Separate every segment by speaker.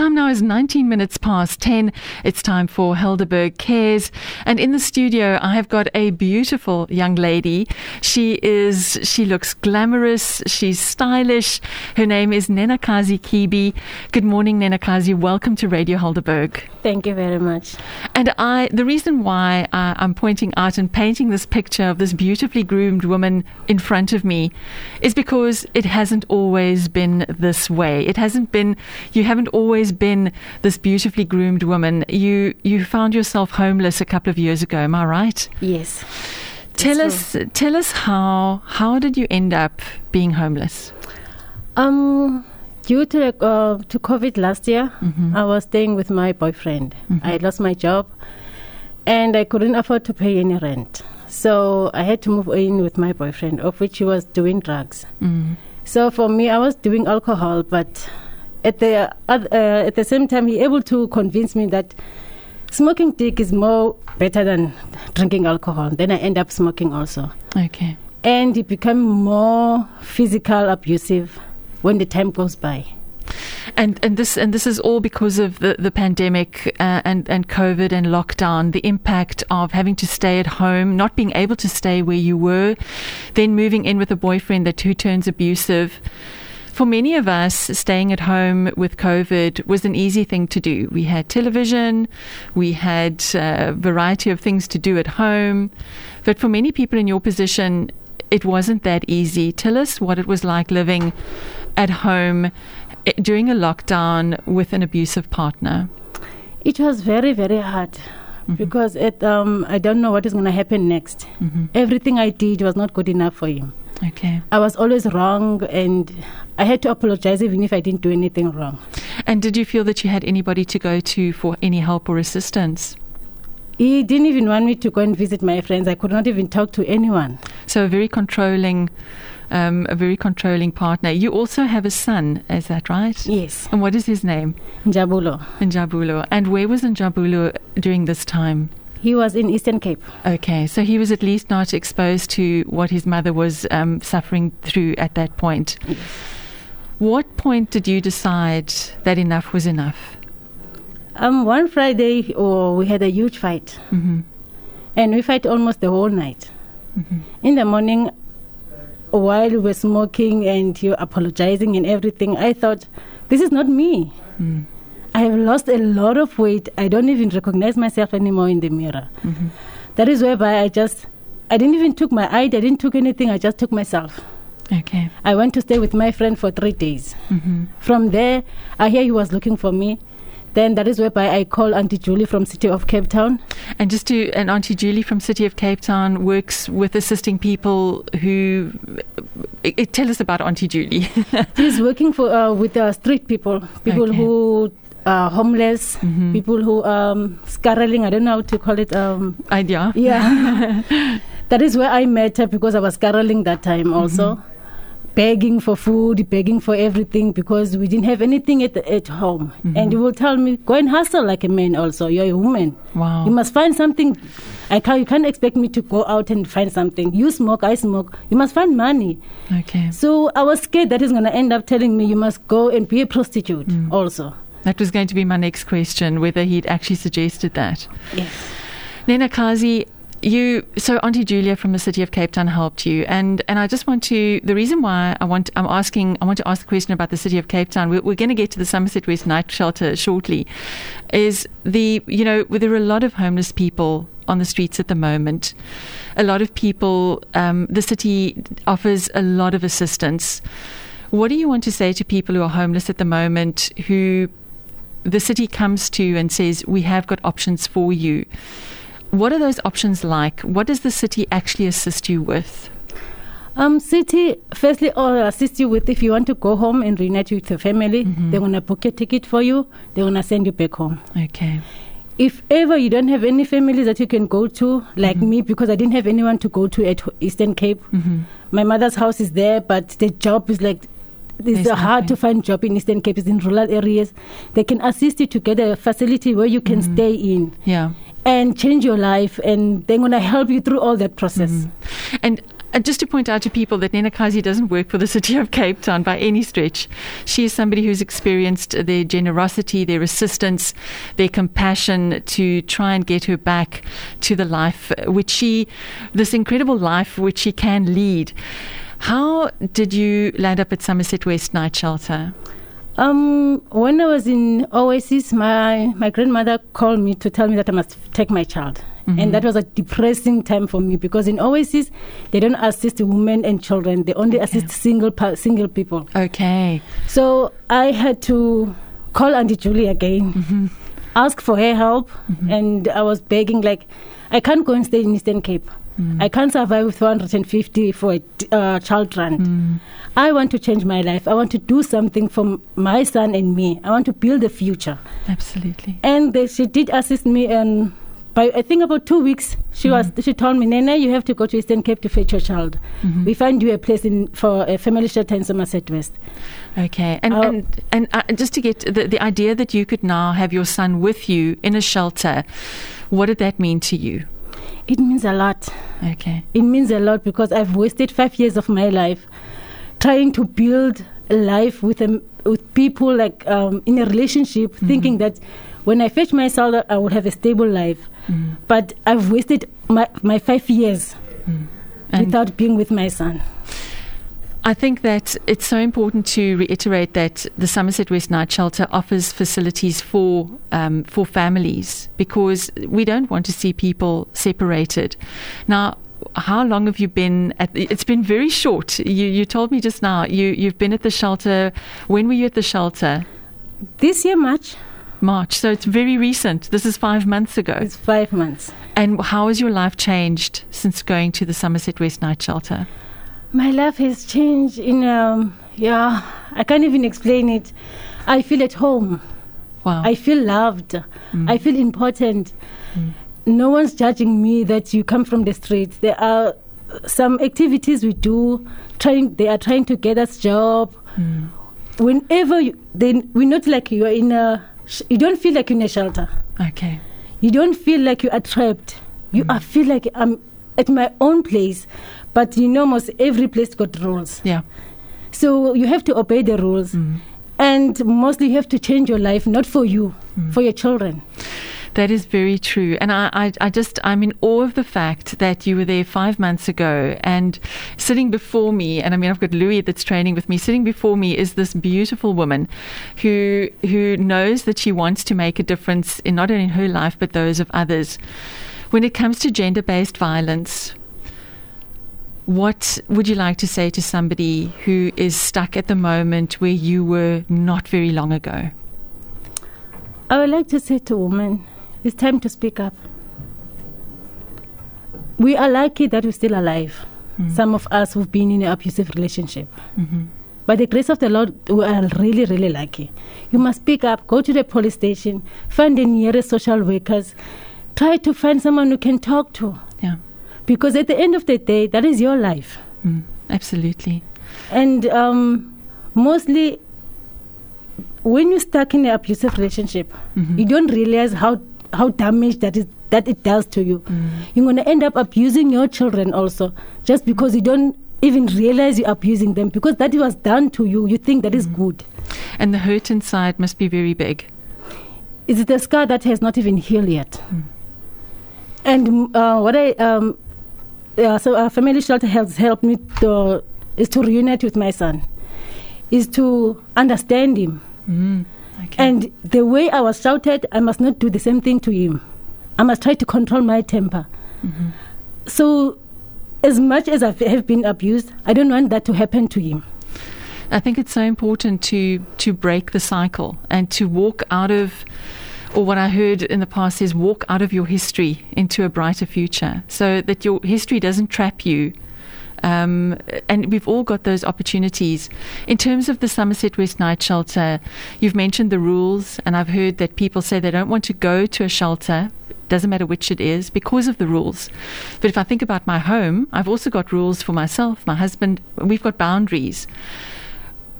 Speaker 1: time now is 19 minutes past 10. It's time for Helderberg Cares. And in the studio, I have got a beautiful young lady. She is, she looks glamorous. She's stylish. Her name is Nenakazi Kibi. Good morning, Nenakazi. Welcome to Radio Helderberg.
Speaker 2: Thank you very much.
Speaker 1: And I, the reason why uh, I'm pointing out and painting this picture of this beautifully groomed woman in front of me is because it hasn't always been this way. It hasn't been, you haven't always been this beautifully groomed woman. You, you found yourself homeless a couple of years ago. Am I right?
Speaker 2: Yes.
Speaker 1: Tell
Speaker 2: That's
Speaker 1: us, tell us how, how did you end up being homeless?
Speaker 2: Um, due to uh, to COVID last year,
Speaker 1: Mhm.
Speaker 2: I was staying with my boyfriend.
Speaker 1: Mhm.
Speaker 2: I lost my job, and I couldn't afford to pay any rent. So I had to move in with my boyfriend, of which he was doing drugs.
Speaker 1: Mm.
Speaker 2: So for me, I was doing alcohol, but at the uh, at the same time, he able to convince me that smoking tik is more better than drinking alcohol. Then I end up smoking also,
Speaker 1: Okay.
Speaker 2: and it become more physical abusive when the time goes by.
Speaker 1: And and this and this is all because of the the pandemic uh, and and COVID and lockdown. The impact of having to stay at home, not being able to stay where you were, then moving in with a boyfriend that who turns abusive. For many of us, staying at home with COVID was an easy thing to do. We had television, we had a variety of things to do at home. But for many people in your position, it wasn't that easy. Tell us what it was like living at home eh, during a lockdown with an abusive partner.
Speaker 2: It was very very hard
Speaker 1: Mhm.
Speaker 2: because it, um, I don't know what is going to happen next.
Speaker 1: Mhm.
Speaker 2: Everything I did was not good enough for him.
Speaker 1: Okay.
Speaker 2: I was always wrong, and I had to apologize even if I didn't do anything wrong.
Speaker 1: And did you feel that you had anybody to go to for any help or assistance?
Speaker 2: He didn't even want me to go and visit my friends. I could not even talk to anyone.
Speaker 1: So a very controlling, um, a very controlling partner. You also have a son, is that right?
Speaker 2: Yes,
Speaker 1: And what is his name?
Speaker 2: Njabulo.
Speaker 1: Njabulo. And where was Njabulo during this time?
Speaker 2: He was in Eastern Cape.
Speaker 1: Okay, so he was at least not exposed to what his mother was um, suffering through at that point. What point did you decide that enough was enough?
Speaker 2: Um, one Friday, oh, we had a huge fight,
Speaker 1: hmm
Speaker 2: and we fight almost the whole night.
Speaker 1: hmm
Speaker 2: In the morning, while we were smoking and you apologizing and everything, I thought, this is not me.
Speaker 1: mm
Speaker 2: I have lost a lot of weight. I don't even recognize myself anymore in the mirror.
Speaker 1: hmm
Speaker 2: That is whereby I just, I didn't even took my ID, I didn't took anything. I just took myself.
Speaker 1: Okay.
Speaker 2: I went to stay with my friend for three days.
Speaker 1: hmm
Speaker 2: From there, I hear he was looking for me. Then that is whereby I call Auntie Julie from City of Cape Town.
Speaker 1: And just to, and Auntie Julie from City of Cape Town works with assisting people who. eh, eh, tell us about Auntie Julie.
Speaker 2: She's working for uh, with uh, street people, people
Speaker 1: Okay.
Speaker 2: who are homeless,
Speaker 1: Mhm.
Speaker 2: people who um skarreling. I don't know how to call it. Um,
Speaker 1: Idea.
Speaker 2: yeah, that is where I met her because I was skarreling that time also.
Speaker 1: Mm-hmm.
Speaker 2: Begging for food, begging for everything because we didn't have anything at, at home.
Speaker 1: Mhm.
Speaker 2: And he will tell me, go and hustle like a man also. You're a woman.
Speaker 1: Wow.
Speaker 2: You must find something. I can't, you can't expect me to go out and find something. You smoke, I smoke. You must find money.
Speaker 1: okay.
Speaker 2: So I was scared that he's going to end up telling me you must go and be a prostitute
Speaker 1: Mm.
Speaker 2: also.
Speaker 1: That was going to be my next question, whether he'd actually suggested that.
Speaker 2: Yes.
Speaker 1: Nenakazi, you so Auntie Julia from the city of Cape Town helped you, and and I just want to the reason why I want I'm asking I want to ask the question about the city of Cape Town. We're, we're going to get to the Somerset West night shelter shortly. Is the you know there are a lot of homeless people on the streets at the moment. A lot of people. Um, the city offers a lot of assistance. What do you want to say to people who are homeless at the moment who the city comes to you and says, We have got options for you. What are those options like? What does the city actually assist you with?
Speaker 2: Um, city, firstly, I'll assist you with if you want to go home and reunite with your family,
Speaker 1: Mhm.
Speaker 2: they're going to book a ticket for you, they're going to send you back home.
Speaker 1: Okay.
Speaker 2: If ever you don't have any family that you can go to, like
Speaker 1: Mhm.
Speaker 2: me, because I didn't have anyone to go to at Eastern Cape,
Speaker 1: Mm-hmm.
Speaker 2: my mother's house is there, but the job is like, it's
Speaker 1: There's
Speaker 2: hard
Speaker 1: nothing.
Speaker 2: to find job in Eastern Cape. It's in rural areas. They can assist you to get a facility where you can
Speaker 1: Mhm.
Speaker 2: stay in.
Speaker 1: Yeah.
Speaker 2: and change your life and they're going to help you through all that process
Speaker 1: Mhm. And And just to point out to people that Nenakazi doesn't work for the city of Cape Town by any stretch. She is somebody who's experienced their generosity, their assistance, their compassion to try and get her back to the life which she, this incredible life which she can lead. How did you land up at Somerset West Night Shelter?
Speaker 2: Um, when I was in Oasis, my, my grandmother called me to tell me that I must take my child.
Speaker 1: Mm-hmm.
Speaker 2: And that was a depressing time for me because in Oasis, they don't assist women and children. They only
Speaker 1: Okay.
Speaker 2: assist single single people.
Speaker 1: Okay.
Speaker 2: So I had to call Auntie Julie again,
Speaker 1: Mm-hmm.
Speaker 2: ask for her help, and I was begging like, I can't go and stay in Eastern Cape.
Speaker 1: Mm.
Speaker 2: I can't survive with 450 for a uh, child grant.
Speaker 1: Mm.
Speaker 2: I want to change my life. I want to do something for my son and me. I want to build a future.
Speaker 1: Absolutely.
Speaker 2: And they, she did assist me. And by I think about two weeks, she was she told me, Nene, you have to go to Eastern Cape to fetch your child.
Speaker 1: Mhm.
Speaker 2: We find you a place in for a family shelter in Somerset West.
Speaker 1: Okay, and
Speaker 2: Uh,
Speaker 1: and and uh, just to get the the idea that you could now have your son with you in a shelter, what did that mean to you?
Speaker 2: It means a lot.
Speaker 1: Okay,
Speaker 2: It means a lot because I've wasted five years of my life trying to build a life with um, with people like um, in a relationship, thinking that when I fetch my child, I will have a stable life.
Speaker 1: Mm.
Speaker 2: But I've wasted my, my five years
Speaker 1: And-
Speaker 2: without being with my son.
Speaker 1: I think that it's so important to reiterate that the Somerset West Night Shelter offers facilities for um, for families because we don't want to see people separated. Now, how long have you been at? The, it's been very short. You you told me just now you you've been at the shelter. When were you at the shelter?
Speaker 2: This year, March,
Speaker 1: March. So it's very recent. This is five months ago.
Speaker 2: it's five months.
Speaker 1: And how has your life changed since going to the Somerset West Night Shelter?
Speaker 2: My life has changed in, um, yeah, I can't even explain it. I feel at home.
Speaker 1: Wow.
Speaker 2: I feel loved.
Speaker 1: Mm.
Speaker 2: I feel important. No one's judging me that you come from the streets. There are some activities we do. Trying, they are trying to get us job.
Speaker 1: Mm.
Speaker 2: Whenever you, then we're not like you are in a. sh- You don't feel like you're in a shelter.
Speaker 1: Okay.
Speaker 2: You don't feel like you are trapped. You are feel like I'm at my own place. But you know, most every place got rules.
Speaker 1: Yeah.
Speaker 2: So you have to obey the rules.
Speaker 1: Mm.
Speaker 2: And mostly you have to change your life, not for you,
Speaker 1: Mm.
Speaker 2: for your children.
Speaker 1: That is very true. And I, I, I just, I'm in awe of the fact that you were there five months ago and sitting before me, and I mean, I've got Louis that's training with me, sitting before me is this beautiful woman who, who knows that she wants to make a difference in not only her life, but those of others. When it comes to gender based violence, what would you like to say to somebody who is stuck at the moment where you were not very long ago?
Speaker 2: I would like to say to women, it's time to speak up. We are lucky that we're still alive.
Speaker 1: Mm.
Speaker 2: Some of us who've been in an abusive relationship.
Speaker 1: Mhm.
Speaker 2: By the grace of the Lord, we are really, really lucky. You must speak up, go to the police station, find the nearest social workers, try to find someone you can talk to.
Speaker 1: Yeah.
Speaker 2: Because at the end of the day, that is your life.
Speaker 1: Mm. Absolutely.
Speaker 2: And um, mostly, when you're stuck in an abusive relationship,
Speaker 1: Mhm.
Speaker 2: you don't realize how how damaged that is that it does to you.
Speaker 1: Mm.
Speaker 2: You're gonna end up abusing your children also, just because you don't even realize you're abusing them because that was done to you. You think that is good.
Speaker 1: And the hurt inside must be very big.
Speaker 2: It's the scar that has not even healed yet.
Speaker 1: Mm.
Speaker 2: And uh, what I um, uh, so our family shelter has helped me to, is to reunite with my son, is to understand him.
Speaker 1: Mm. Okay.
Speaker 2: And the way I was shouted, I must not do the same thing to him. I must try to control my temper.
Speaker 1: Mhm.
Speaker 2: So, as much as I have been abused, I don't want that to happen to him.
Speaker 1: I think it's so important to to break the cycle and to walk out of or what I heard in the past is walk out of your history into a brighter future so that your history doesn't trap you. Um, and we've all got those opportunities. In terms of the Somerset West Night Shelter, you've mentioned the rules, and I've heard that people say they don't want to go to a shelter, doesn't matter which it is, because of the rules. But if I think about my home, I've also got rules for myself, my husband, we've got boundaries.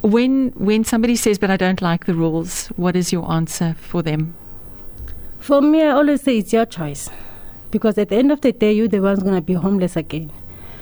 Speaker 1: When when somebody says, "But I don't like the rules," what is your answer for them?
Speaker 2: For me, I always say it's your choice. Because at the end of the day, you're the one's going to be homeless again.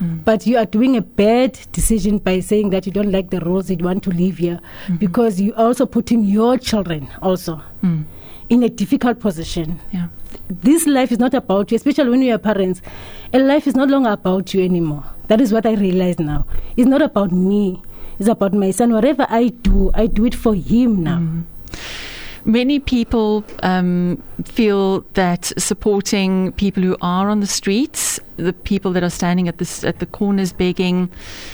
Speaker 2: Mm. But you are doing a bad decision by saying that you don't like the rules, you want to live here, mm-hmm. because you're also putting your children also mm. in a difficult position.
Speaker 1: Yeah.
Speaker 2: This life is not about you, especially when you are parents. A life is no longer about you anymore. That is what I realize now. It's not about me. It's about my son. Whatever I do, I do it for him now. Mm.
Speaker 1: Many people um, feel that supporting people who are on the streets, the people that are standing at the at the corners begging,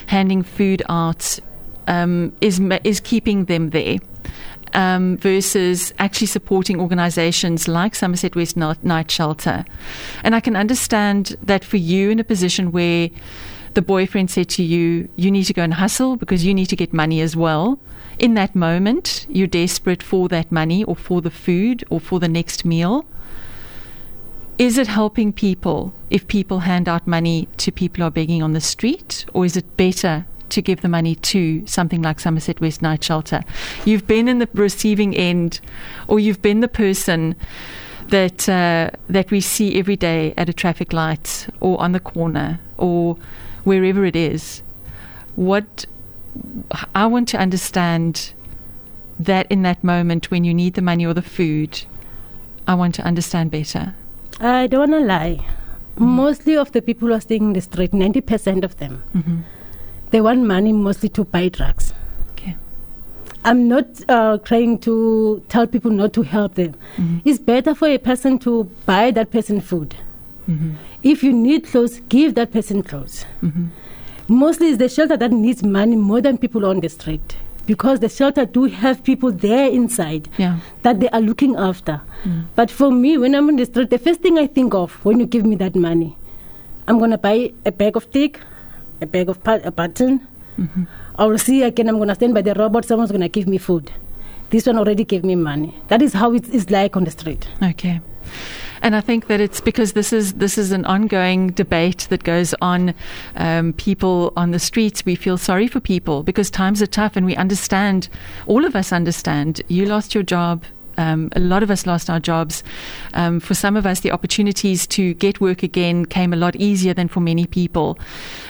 Speaker 1: handing food out, um, is is keeping them there. Um, versus actually supporting organizations like Somerset West Night Shelter. And I can understand that for you in a position where the boyfriend said to you, you need to go and hustle because you need to get money as well. In that moment, you're desperate for that money or for the food or for the next meal. Is it helping people if people hand out money to people who are begging on the street? Or is it better to give the money to something like Somerset West Night Shelter? You've been in the receiving end, or you've been the person that uh, that we see every day at a traffic light or on the corner or wherever it is, what I want to understand that in that moment when you need the money or the food, I want to understand better.
Speaker 2: I don't want to lie. Mm-hmm. Mostly of the people who are staying in the street, 90% of them, mm-hmm. they want money mostly to buy drugs.
Speaker 1: Okay.
Speaker 2: I'm not uh, trying to tell people not to help them. Mm-hmm. It's better for a person to buy that person food. Mm-hmm. If you need clothes, give that person clothes. Mm-hmm. Mostly it's the shelter that needs money more than people on the street because the shelter do have people there inside
Speaker 1: yeah.
Speaker 2: that they are looking after. Mm. But for me, when I'm on the street, the first thing I think of when you give me that money, I'm going to buy a bag of stick, a bag of a button. Mm-hmm. I will see again, I'm going to stand by the robot, someone's going to give me food. This one already gave me money. That is how it is like on the street.
Speaker 1: Okay. And I think that it's because this is this is an ongoing debate that goes on. Um, people on the streets, we feel sorry for people because times are tough, and we understand. All of us understand. You lost your job. Um, a lot of us lost our jobs. Um, for some of us, the opportunities to get work again came a lot easier than for many people.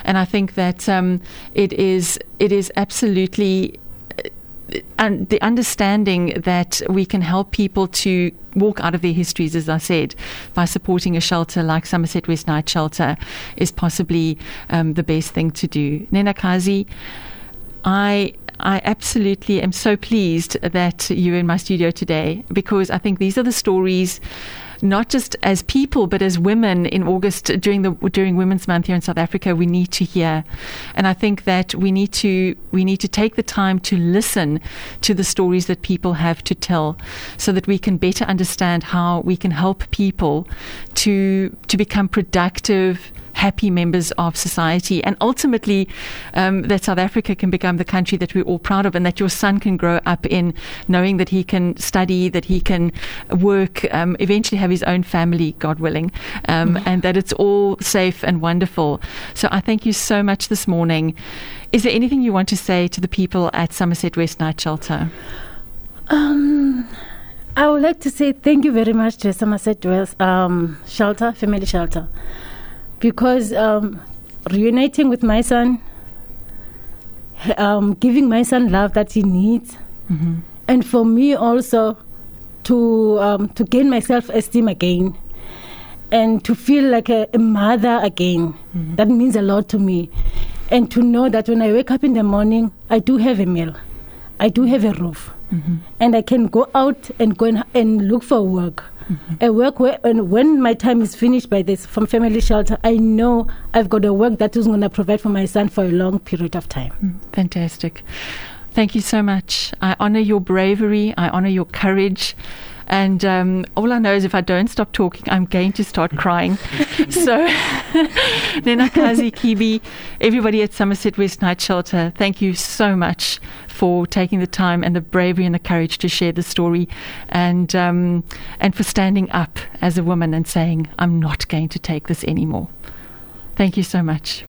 Speaker 1: And I think that um, it is it is absolutely and the understanding that we can help people to walk out of their histories, as I said, by supporting a shelter like Somerset West Night Shelter is possibly um, the best thing to do. Nenakazi, I I absolutely am so pleased that you're in my studio today because I think these are the stories not just as people, but as women in August during the during Women's Month here in South Africa, we need to hear. And I think that we need to we need to take the time to listen to the stories that people have to tell, so that we can better understand how we can help people to to become productive happy members of society, and ultimately um, that South Africa can become the country that we're all proud of, and that your son can grow up in knowing that he can study, that he can work, um, eventually have his own family, God willing, um, mm-hmm. and that it's all safe and wonderful. So I thank you so much this morning. Is there anything you want to say to the people at Somerset West Night Shelter?
Speaker 2: Um, I would like to say thank you very much to Somerset West um, Shelter, Family Shelter because um, reuniting with my son, um, giving my son love that he needs, mm-hmm. and for me also to um, to gain my self esteem again, and to feel like a, a mother again. Mm-hmm. That means a lot to me, and to know that when I wake up in the morning, I do have a meal, I do have a roof, mm-hmm. and I can go out and go and, and look for work mm-hmm. a work where and when my time is finished by this from family shelter, I know I've got a work that is going to provide for my son for a long period of time.
Speaker 1: Mm, fantastic. Thank you so much. I honor your bravery. I honor your courage. And um, all I know is if I don't stop talking, I'm going to start crying. so, Nenakazi Kibi, everybody at Somerset West Night Shelter, thank you so much for taking the time and the bravery and the courage to share the story, and um, and for standing up as a woman and saying, "I'm not going to take this anymore." Thank you so much.